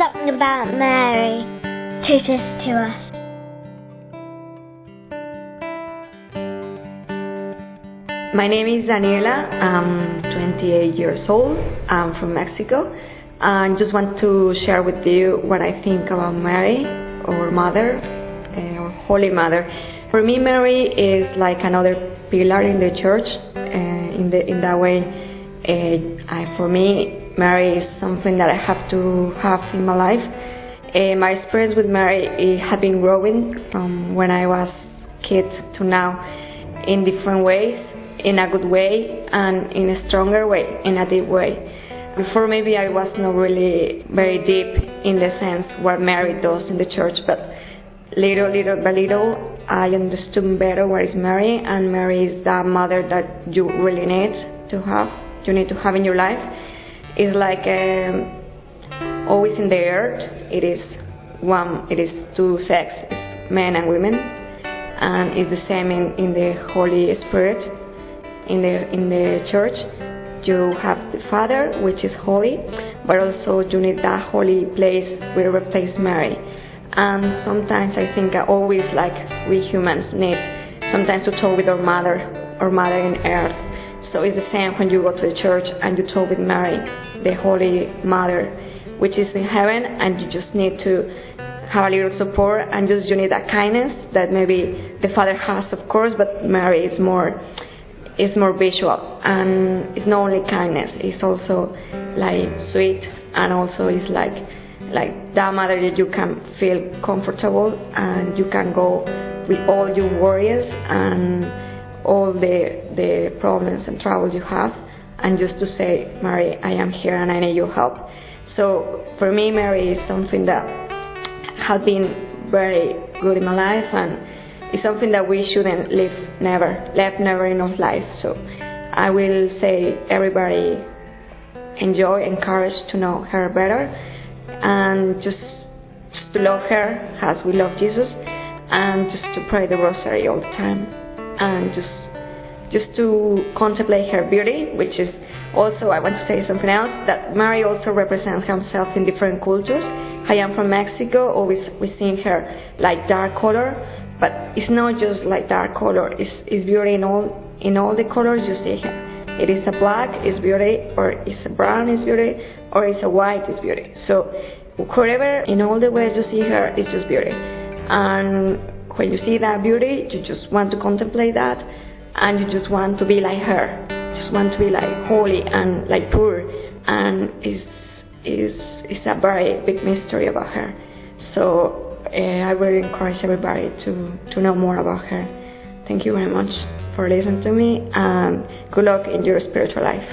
something about Mary teaches to us. My name is Daniella. I'm 28 years old. I'm from Mexico. I just want to share with you what I think about Mary, our mother, uh, our Holy Mother. For me, Mary is like another pillar in the church. Uh, in the in that way, uh, I, for me, Mary is something that I have to have in my life. Uh, my experience with Mary has been growing from when I was kid to now in different ways in a good way and in a stronger way, in a deep way. Before maybe I was not really very deep in the sense what Mary does in the church, but little, little by little, I understood better what is Mary, and Mary is that mother that you really need to have, you need to have in your life. It's like um, always in the earth, it is one, it is two sex, men and women, and it's the same in, in the Holy Spirit in the in the church you have the Father, which is holy, but also you need that holy place where replace Mary. And sometimes I think I always like we humans need sometimes to talk with our mother, our mother in earth. So it's the same when you go to the church and you talk with Mary, the Holy Mother, which is in heaven, and you just need to have a little support and just you need that kindness that maybe the Father has, of course, but Mary is more is more visual. And it's not only kindness it's also like sweet and also it's like like that mother that you can feel comfortable and you can go with all your worries and all the the problems and troubles you have and just to say mary i am here and i need your help so for me mary is something that has been very good in my life and it's something that we shouldn't leave never, left never in our life. So I will say everybody enjoy, encourage to know her better, and just, just to love her as we love Jesus, and just to pray the rosary all the time, and just just to contemplate her beauty, which is also I want to say something else that Mary also represents herself in different cultures. I am from Mexico, always we see her like dark color, but it's not just like dark color it's, it's beauty in all in all the colors you see here. It is a black it's beauty or it's a brown it's beauty or it's a white it's beauty. So wherever in all the ways you see her it's just beauty. And when you see that beauty you just want to contemplate that and you just want to be like her just want to be like holy and like pure and it's is is a very big mystery about her so uh, I would encourage everybody to, to know more about her. Thank you very much for listening to me and good luck in your spiritual life.